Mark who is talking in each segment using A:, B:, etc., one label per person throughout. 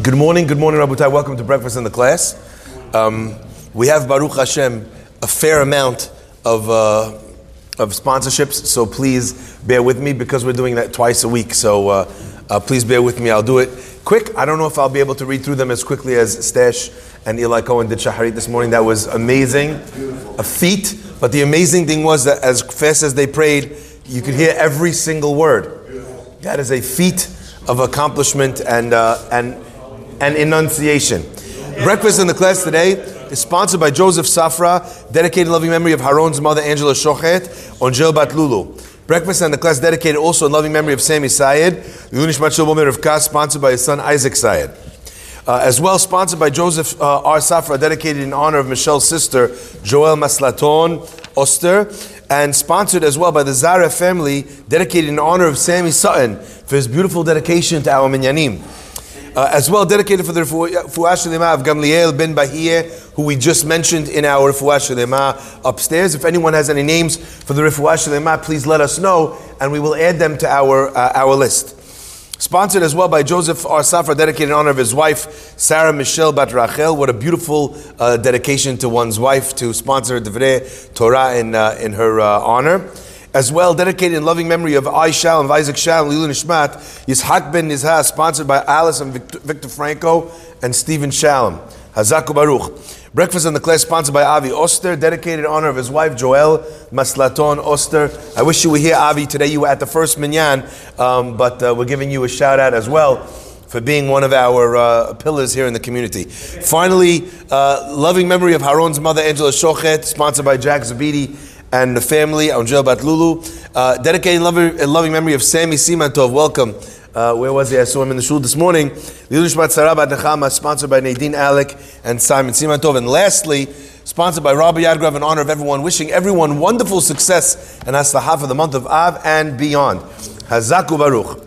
A: Good morning, good morning, Rabotai. Welcome to breakfast in the class. Um, we have Baruch Hashem a fair amount of uh, of sponsorships, so please bear with me because we're doing that twice a week. So uh, uh, please bear with me. I'll do it quick. I don't know if I'll be able to read through them as quickly as Stash and Eli Cohen did Shaharit this morning. That was amazing, a feat. But the amazing thing was that as fast as they prayed, you could hear every single word. That is a feat of accomplishment and uh, and and enunciation. Breakfast in the class today is sponsored by Joseph Safra, dedicated in loving memory of Haron's mother Angela Shochet Angel Bat Lulu. Breakfast and the class dedicated also in loving memory of Sami Sayed, Yunish Machil of sponsored by his son Isaac Sayed. Uh, as well, sponsored by Joseph uh, R. Safra, dedicated in honor of Michelle's sister, Joel Maslaton Oster, and sponsored as well by the Zara family, dedicated in honor of Sammy Sutton for his beautiful dedication to our Minyanim. Uh, as well, dedicated for the Fuash Lema of Gamliel ben Bahir, who we just mentioned in our Fuash Lema upstairs. If anyone has any names for the Fuash Lema, please let us know, and we will add them to our, uh, our list. Sponsored as well by Joseph R. Safra, dedicated in honor of his wife, Sarah Michelle Bat Rachel. What a beautiful uh, dedication to one's wife to sponsor Divrei Torah in, uh, in her uh, honor. As well, dedicated in loving memory of Aisha and Isaac Shal and Nishmat, Yishak ben Nizha, sponsored by Alice and Victor, Victor Franco and Stephen Shalom. Hazaku Baruch. Breakfast in the class sponsored by Avi Oster, dedicated in honor of his wife Joel Maslaton Oster. I wish you were here, Avi. Today you were at the first minyan, um, but uh, we're giving you a shout out as well for being one of our uh, pillars here in the community. Finally, uh, loving memory of Haron's mother Angela Shochet, sponsored by Jack Zabidi and the family, Angel Bat Lulu. Uh, dedicated in loving, in loving memory of Sammy Simantov. Welcome. Uh, where was he? I saw him in the shul this morning. Sponsored by Nadine Alec and Simon Simantov. And lastly, sponsored by Rabbi Yadgrav in honor of everyone, wishing everyone wonderful success and half of the month of Av and beyond. Hazaku Baruch.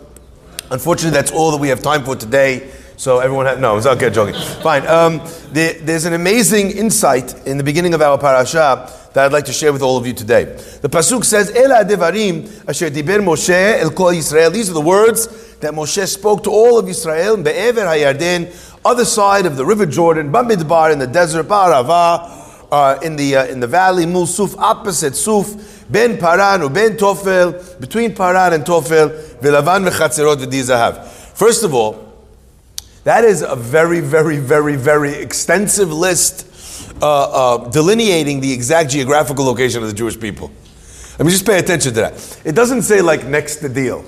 A: Unfortunately, that's all that we have time for today. So everyone had, no, it's okay, joking. Fine. Um, there, there's an amazing insight in the beginning of our parasha that I'd like to share with all of you today. The pasuk says, "Ela devarim asher diber Moshe el kol Yisrael." These are the words that Moshe spoke to all of Israel, be'ever hayarden, other side of the river Jordan, bamidbar in the desert, ba'arava, uh, in the uh, in the valley, Mol Suf opposite Suf, ben Paran or ben Tofel, between Paran and Tofel, velavan mechatzerot v'dizahav. First of all, that is a very, very, very, very extensive list uh, uh, delineating the exact geographical location of the Jewish people. I mean, just pay attention to that. It doesn't say like next the deal.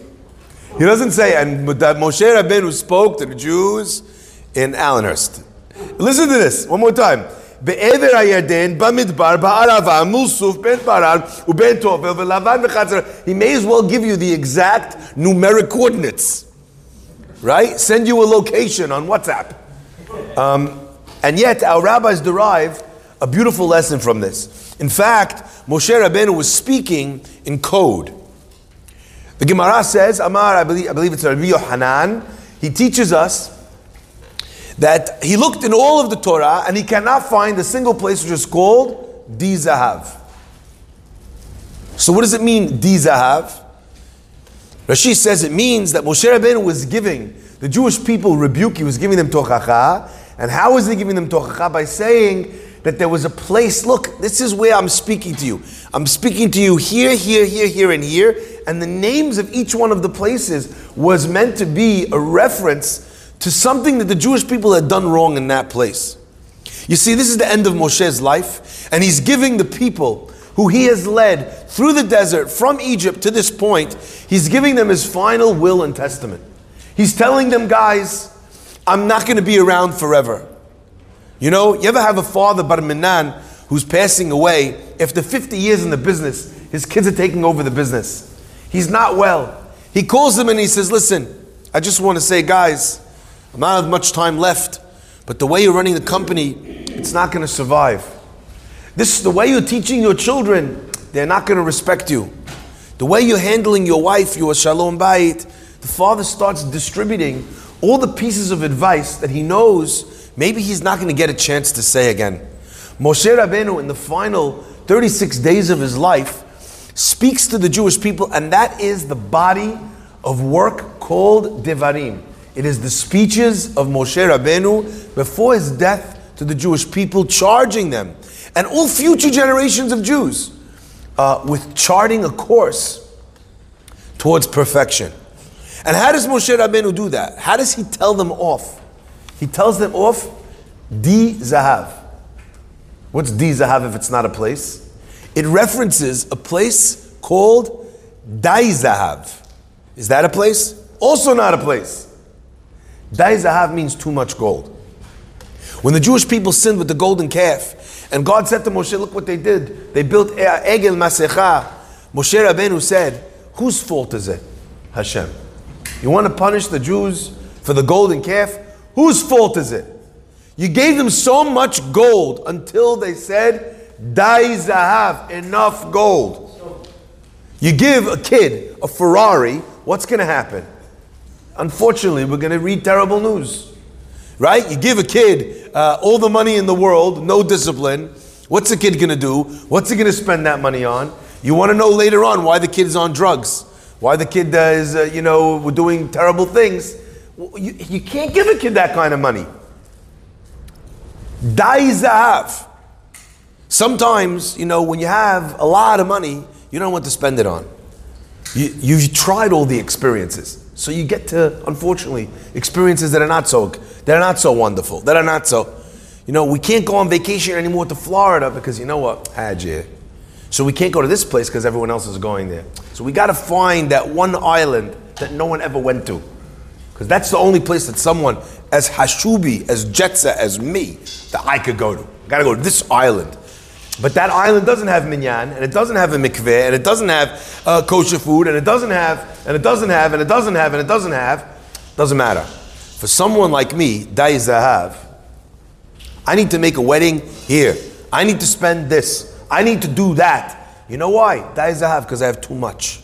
A: He doesn't say, and that Moshe Rabbeinu spoke to the Jews in Allenhurst. Listen to this one more time. בעבר הירדן, במדבר, בערבה, מול סוף, בין פרן ובין תופל ולבן וחצר. He may as well give you the exact numeric coordinates. Right? Send you a location on WhatsApp. Um, and yet our rabbis derive a beautiful lesson from this. In fact, Moshe Rabbeinu was speaking in code. The Gemara says, Amar, I believe, I believe it's Rabbi Yohanan, he teaches us that he looked in all of the Torah and he cannot find a single place which is called Dizahav. So what does it mean, Dizahav? Rashi says it means that Moshe Rabbeinu was giving the Jewish people rebuke, he was giving them tochacha. And how was he giving them tochacha? By saying that there was a place, look, this is where I'm speaking to you. I'm speaking to you here, here, here, here, and here. And the names of each one of the places was meant to be a reference to something that the Jewish people had done wrong in that place. You see, this is the end of Moshe's life, and he's giving the people who he has led through the desert from Egypt to this point, he's giving them his final will and testament. He's telling them, guys, I'm not going to be around forever. You know, you ever have a father, Bar Minan, who's passing away after 50 years in the business, his kids are taking over the business. He's not well. He calls them and he says, Listen, I just want to say, guys, I'm not have much time left, but the way you're running the company, it's not going to survive. This is the way you're teaching your children, they're not going to respect you. The way you're handling your wife, your shalom bayit, the father starts distributing all the pieces of advice that he knows maybe he's not going to get a chance to say again. Moshe Rabbeinu, in the final 36 days of his life, speaks to the Jewish people, and that is the body of work called Devarim. It is the speeches of Moshe Rabbeinu before his death to the Jewish people, charging them and all future generations of Jews uh, with charting a course towards perfection. And how does Moshe Rabbeinu do that? How does he tell them off? He tells them off, Di Zahav. What's Di Zahav if it's not a place? It references a place called Dai Zahav. Is that a place? Also not a place. Dai Zahav means too much gold. When the Jewish people sinned with the golden calf, and God said to Moshe, Look what they did. They built Egel Masecha. Moshe Rabbeinu said, Whose fault is it? Hashem. You want to punish the Jews for the golden calf? Whose fault is it? You gave them so much gold until they said, Dai Zahav, enough gold. You give a kid a Ferrari, what's going to happen? Unfortunately, we're going to read terrible news. Right? You give a kid uh, all the money in the world, no discipline. What's the kid to do? What's he to spend that money on? You want to know later on why the kid is on drugs, why the kid uh, is, uh, you know, doing terrible things. You, you can't give a kid that kind of money. Dai. Sometimes, you know, when you have a lot of money, you don't want to spend it on. You, you've tried all the experiences. So you get to, unfortunately, experiences that are not so, that are not so wonderful, that are not so, you know, we can't go on vacation anymore to Florida because you know what? Hajj. So we can't go to this place because everyone else is going there. So we got to find that one island that no one ever went to. Because that's the only place that someone as Hashubi, as Jetza, as me, that I could go to. Got to go to this island. But that island doesn't have minyan, and it doesn't have a mikveh, and it doesn't have uh, kosher food, and it doesn't have, and it doesn't have, and it doesn't have, and it doesn't have. Doesn't matter. For someone like me, dai zahav, I need to make a wedding here. I need to spend this. I need to do that. You know why? Dai zahav, because I have too much.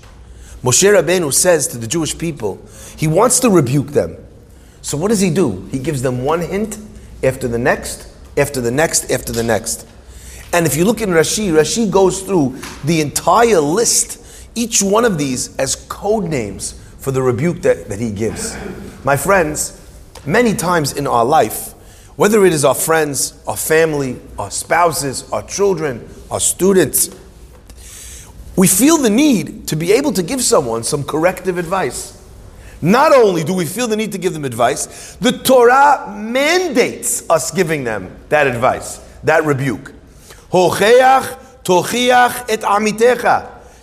A: Moshe Rabbeinu says to the Jewish people, he wants to rebuke them. So what does he do? He gives them one hint after the next, after the next, after the next. And if you look in Rashi, Rashi goes through the entire list, each one of these as code names for the rebuke that, that he gives. My friends, many times in our life, whether it is our friends, our family, our spouses, our children, our students, we feel the need to be able to give someone some corrective advice. Not only do we feel the need to give them advice, the Torah mandates us giving them that advice, that rebuke.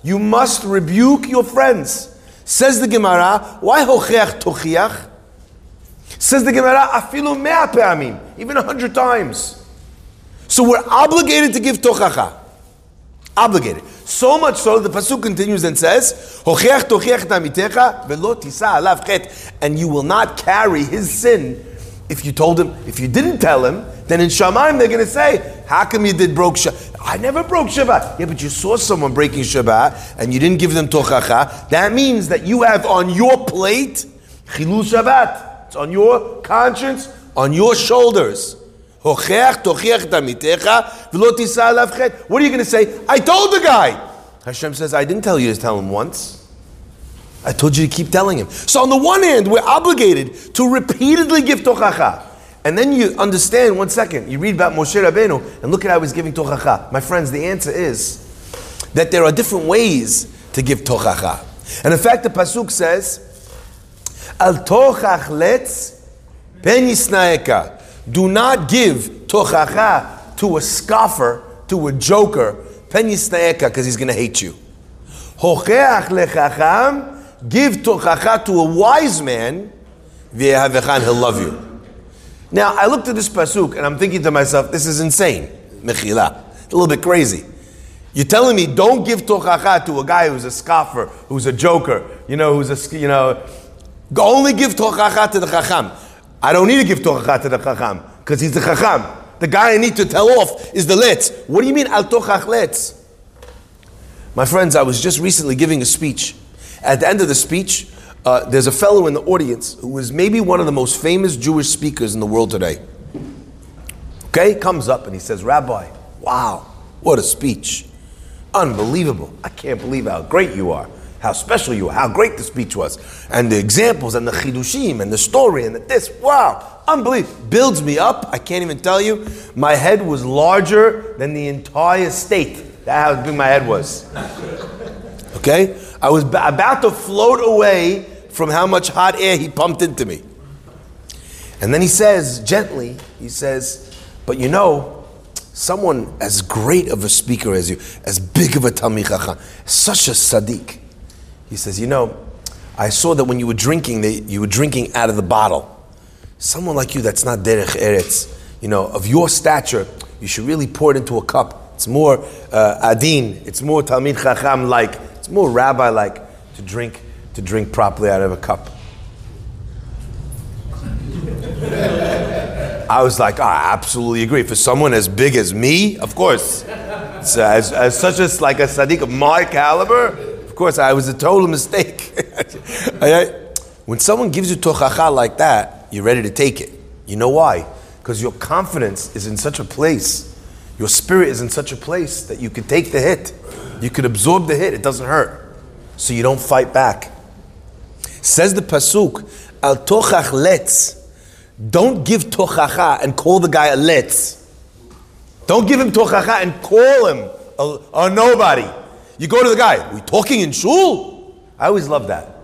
A: You must rebuke your friends. Says the Gemara, why hocheach tochiach? Says the Gemara, afilu mea pe'amim, even a hundred times. So we're obligated to give tochacha. Obligated. So much so, the pasuk continues and says, "Hocheach tochiach tamitecha velo tisa alav chet," and you will not carry his sin if you told him. If you didn't tell him, then in Shamaim they're going to say, "How come you did broke Shabbat?" I never broke Shabbat. Yeah, but you saw someone breaking Shabbat and you didn't give them tochacha. That means that you have on your plate chilul Shabbat. It's on your conscience, on your shoulders. What are you going to say? I told the guy. Hashem says, I didn't tell you to tell him once. I told you to keep telling him. So on the one hand, we're obligated to repeatedly give tochacha. And then you understand, one second, you read about Moshe Rabbeinu and look at how he's giving tochacha. My friends, the answer is that there are different ways to give tochacha. And in fact, the Pasuk says, Al tochach letz pen yisnaeka. Do not give tochacha to a scoffer, to a joker, pen yisnaeka, because he's going to hate you. Hocheach lechacham, give tochacha to a wise man, v'yehavechan, he'll love you. Now, I looked at this pasuk and I'm thinking to myself, this is insane. Mechila. A little bit crazy. You're telling me don't give tochacha to a guy who's a scoffer, who's a joker, you know, who's a, you know, only give tochacha to the chacham. I don't need to give tochacha to the chacham because he's the chacham. The guy I need to tell off is the letz. What do you mean al tochach letz? My friends, I was just recently giving a speech. At the end of the speech, uh, there's a fellow in the audience who is maybe one of the most famous Jewish speakers in the world today. Okay, comes up and he says, Rabbi, wow, what a speech. Unbelievable. I can't believe how great you are. How special you were, how great the speech was, and the examples and the chidushim and the story and the this. Wow, unbelievable. Builds me up. I can't even tell you. My head was larger than the entire state. That's how big my head was. Okay? I was b- about to float away from how much hot air he pumped into me. And then he says, gently, he says, but you know, someone as great of a speaker as you, as big of a Talmid Chacham, such a Sadiq. He says, you know, I saw that when you were drinking, they, you were drinking out of the bottle. Someone like you that's not Derech Eretz, you know, of your stature, you should really pour it into a cup. It's more uh, Adin, it's more Talmid Chacham like, it's more rabbi like to drink, to drink properly out of a cup. I was like, I absolutely agree. For someone as big as me, of course. So as, as such as like a Sadiq of my caliber, course, I was a total mistake. when someone gives you tochacha like that, you're ready to take it. You know why? Because your confidence is in such a place, your spirit is in such a place that you could take the hit. You could absorb the hit, it doesn't hurt. So you don't fight back. Says the Pasuk, Al tochach letz. Don't give tochacha and call the guy a letz. Don't give him tochacha and call him a, a nobody. You go to the guy, we talking in shul? I always love that.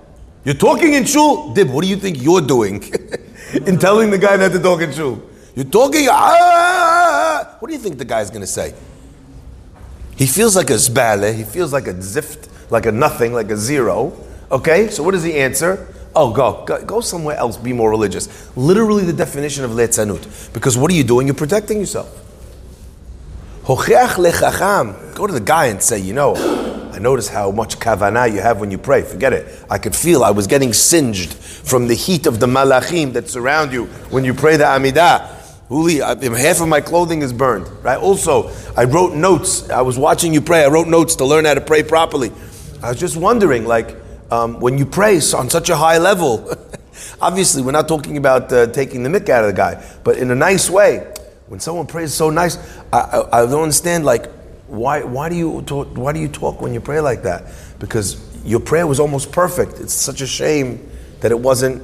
A: You're talking in shul? Dib, what do you think you're doing in telling the guy not to talk in shul? You're talking, ah, ah, ah, ah. what do you think the guy's going to say? He feels like a zbale, he feels like a zift, like a nothing, like a zero. Okay, so what does he answer? Oh, go, go, go somewhere else, be more religious. Literally the definition of letzanut. Because what are you doing? You're protecting yourself. Go to the guy and say, you know, I notice how much kavanah you have when you pray. Forget it. I could feel I was getting singed from the heat of the malachim that surround you when you pray the Amidah. Huli, half of my clothing is burned. Right. Also, I wrote notes. I was watching you pray. I wrote notes to learn how to pray properly. I was just wondering, like, um, when you pray on such a high level, obviously we're not talking about uh, taking the mick out of the guy, but in a nice way. When someone prays so nice, I, I, I don't understand. Like, why, why do you talk, why do you talk when you pray like that? Because your prayer was almost perfect. It's such a shame that it wasn't.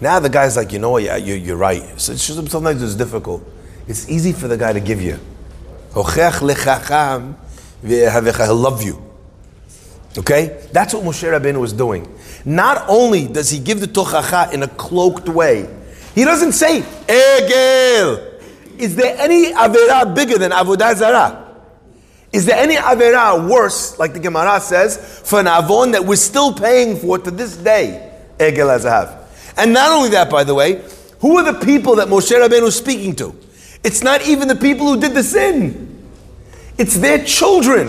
A: Now the guy's like, you know what? Yeah, you're, you're right. So it's just, sometimes it's difficult. It's easy for the guy to give you. He'll love you. Okay? That's what Moshe Rabbeinu was doing. Not only does he give the tochacha in a cloaked way, he doesn't say, Egel. Is there any avera bigger than avodah zarah? Is there any avera worse, like the Gemara says, for an avon that we're still paying for to this day? Egel as have. And not only that, by the way, who are the people that Moshe Rabbeinu is speaking to? It's not even the people who did the sin. It's their children.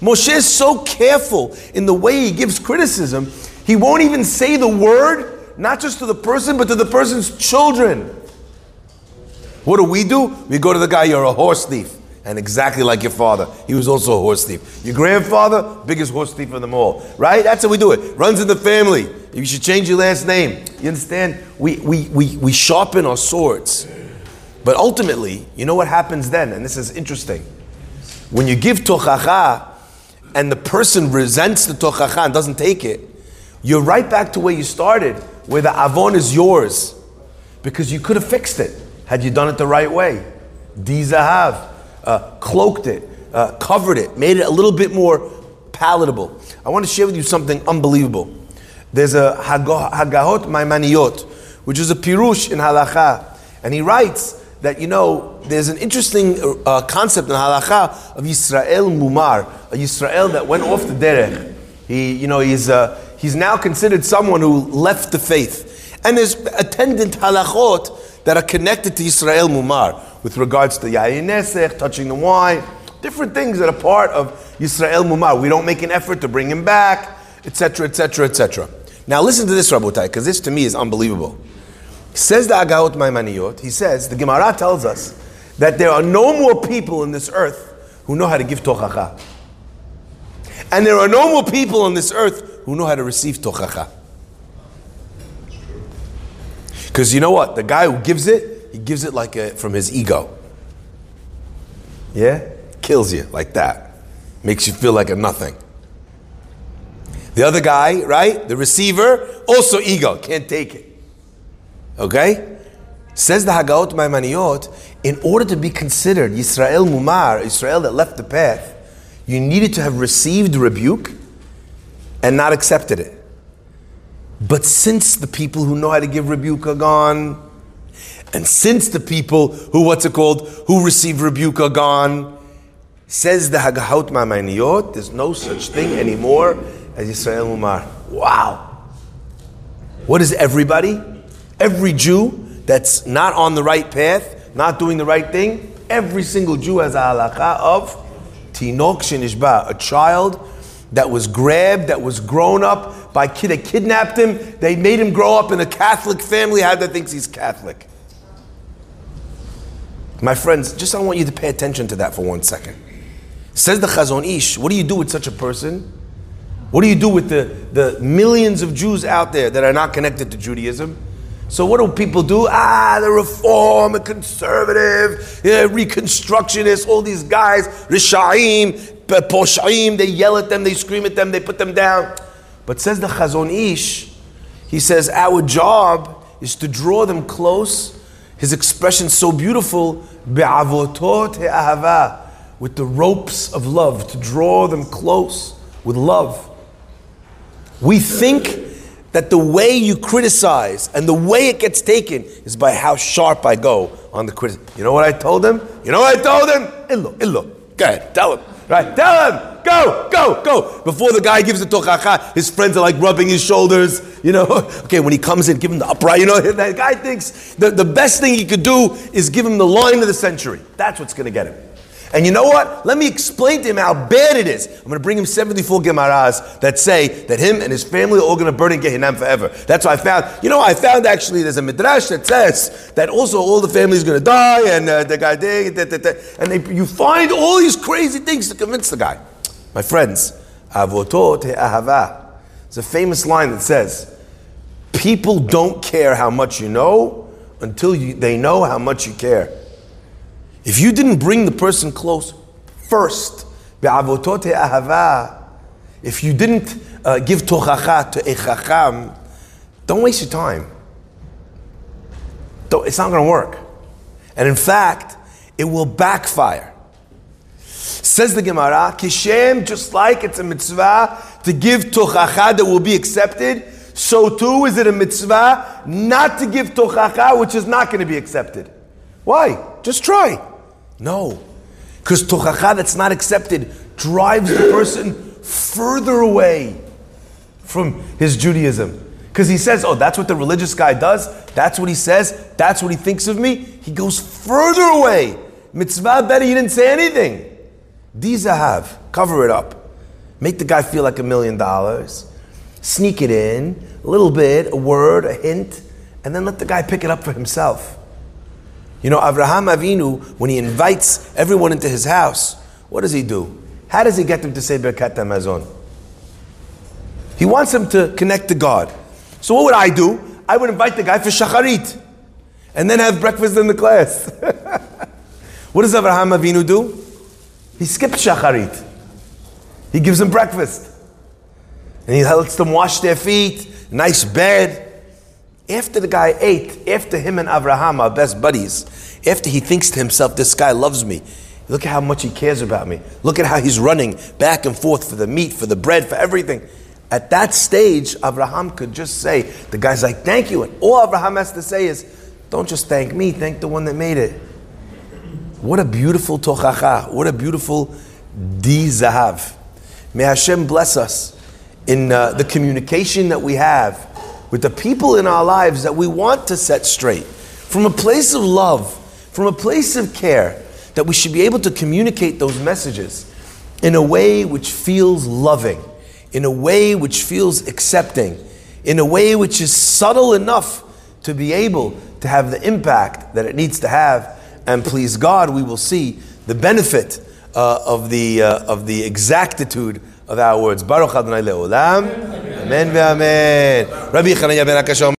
A: Moshe is so careful in the way he gives criticism, he won't even say the word, not just to the person, but to the person's children. What do we do? We go to the guy, you're a horse thief. And exactly like your father, he was also a horse thief. Your grandfather, biggest horse thief of them all. Right? That's how we do it. Runs in the family. You should change your last name. You understand? We, we, we, we sharpen our swords. But ultimately, you know what happens then? And this is interesting. When you give tochacha, and the person resents the tochacha and doesn't take it, you're right back to where you started, where the avon is yours. Because you could have fixed it had you done it the right way. Dizahav, uh, cloaked it, uh, covered it, made it a little bit more palatable. I want to share with you something unbelievable. There's a Hagahot Maimoniyot, which is a pirush in halacha, and he writes that you know there's an interesting uh, concept in halacha of Yisrael Mumar, a Yisrael that went off the derech. He, you know, he's uh, he's now considered someone who left the faith, and there's attendant halachot that are connected to Yisrael Mumar with regards to Yayin Nesech, touching the wine, different things that are part of Yisrael Mumar. We don't make an effort to bring him back, etc., etc., etc. Now listen to this, Rabotai, because this to me is unbelievable. Says the Agaot Maimoniyot, he says, the Gemara tells us that there are no more people in this earth who know how to give tochacha. And there are no more people on this earth who know how to receive tochacha. Because you know what? The guy who gives it, he gives it like a, from his ego. Yeah? Kills you like that. Makes you feel like a nothing. The other guy, right? The receiver, also ego, can't take it. Okay? Says the Hagaot Maimoniyot, in order to be considered Yisrael Mumar, Israel that left the path, you needed to have received rebuke and not accepted it. But since the people who know how to give rebuke are gone, and since the people who, what's it called, who receive rebuke are gone, says the Hagaot Maimoniyot, there's no such thing anymore as Yisrael Mumar. Wow. What is everybody? Every Jew that's not on the right path, not doing the right thing, every single Jew has a halakha of tinok shenishba, a child that was grabbed, that was grown up by kid. They kidnapped him. They made him grow up in a Catholic family. How that thinks he's Catholic. My friends, just I want you to pay attention to that for one second. Says the Chazon Ish, what do you do with such a person? What do you do with the, the millions of Jews out there that are not connected to Judaism? So what do people do? Ah, the reform, a conservative, yeah, reconstructionist, all these guys, Rishaim, Poshaim, they yell at them, they scream at them, they put them down. But says the Chazon Ish, he says, our job is to draw them close. His expression so beautiful, be'avotot ahava, with the ropes of love, to draw them close with love. We think that the way you criticize and the way it gets taken is by how sharp I go on the criticism. You know what I told him? You know what I told him? Illo, illo. Go ahead, tell him. Right, tell him. Go, go, go. Before the guy gives the tochacha, his friends are like rubbing his shoulders. You know, okay, when he comes in, give him the upright. You know, that guy thinks the, the best thing he could do is give him the line of the century. That's what's going to get him. And you know what? Let me explain to him how bad it is. I'm going to bring him 74 Gemaras that say that him and his family are all going to burn in Gehinnom forever. That's what I found. You know, I found actually there's a midrash that says that also all the family is going to die and uh, the guy, and they, you find all these crazy things to convince the guy. My friends, avotot ahava. It's a famous line that says, people don't care how much you know until you, they know how much you care. If you didn't bring the person close first, if you didn't uh, give tochacha to a chacham, don't waste your time. Don't, it's not going to work. And in fact, it will backfire. Says the Gemara, Kishem, just like it's a mitzvah to give tochacha that will be accepted, so too is it a mitzvah not to give tochacha which is not going to be accepted. Why? Just try. No. Because tochacha that's not accepted drives the person further away from his Judaism. Because he says, oh, that's what the religious guy does. That's what he says. That's what he thinks of me. He goes further away. Mitzvah better, he didn't say anything. Dizahav, cover it up. Make the guy feel like a million dollars. Sneak it in, a little bit, a word, a hint, and then let the guy pick it up for himself. You know, Avraham Avinu, when he invites everyone into his house, what does he do? How does he get them to say Birkat Hamazon? He wants them to connect to God. So what would I do? I would invite the guy for shacharit, and then have breakfast in the class. what does Avraham Avinu do? He skips shacharit. He gives them breakfast, and he lets them wash their feet, nice bed. After the guy ate, after him and Abraham are best buddies, after he thinks to himself, this guy loves me, look at how much he cares about me. Look at how he's running back and forth for the meat, for the bread, for everything. At that stage, Abraham could just say, the guy's like, thank you. And all Abraham has to say is, don't just thank me, thank the one that made it. What a beautiful tochacha. What a beautiful di zahav. May Hashem bless us in uh, the communication that we have with the people in our lives that we want to set straight from a place of love, from a place of care, that we should be able to communicate those messages in a way which feels loving, in a way which feels accepting, in a way which is subtle enough to be able to have the impact that it needs to have. And please God, we will see the benefit uh, of, the, uh, of the exactitude of our words. Baruch Adonai Le'olam. Amen ve'amen. Rabbi Chananya ben Akashya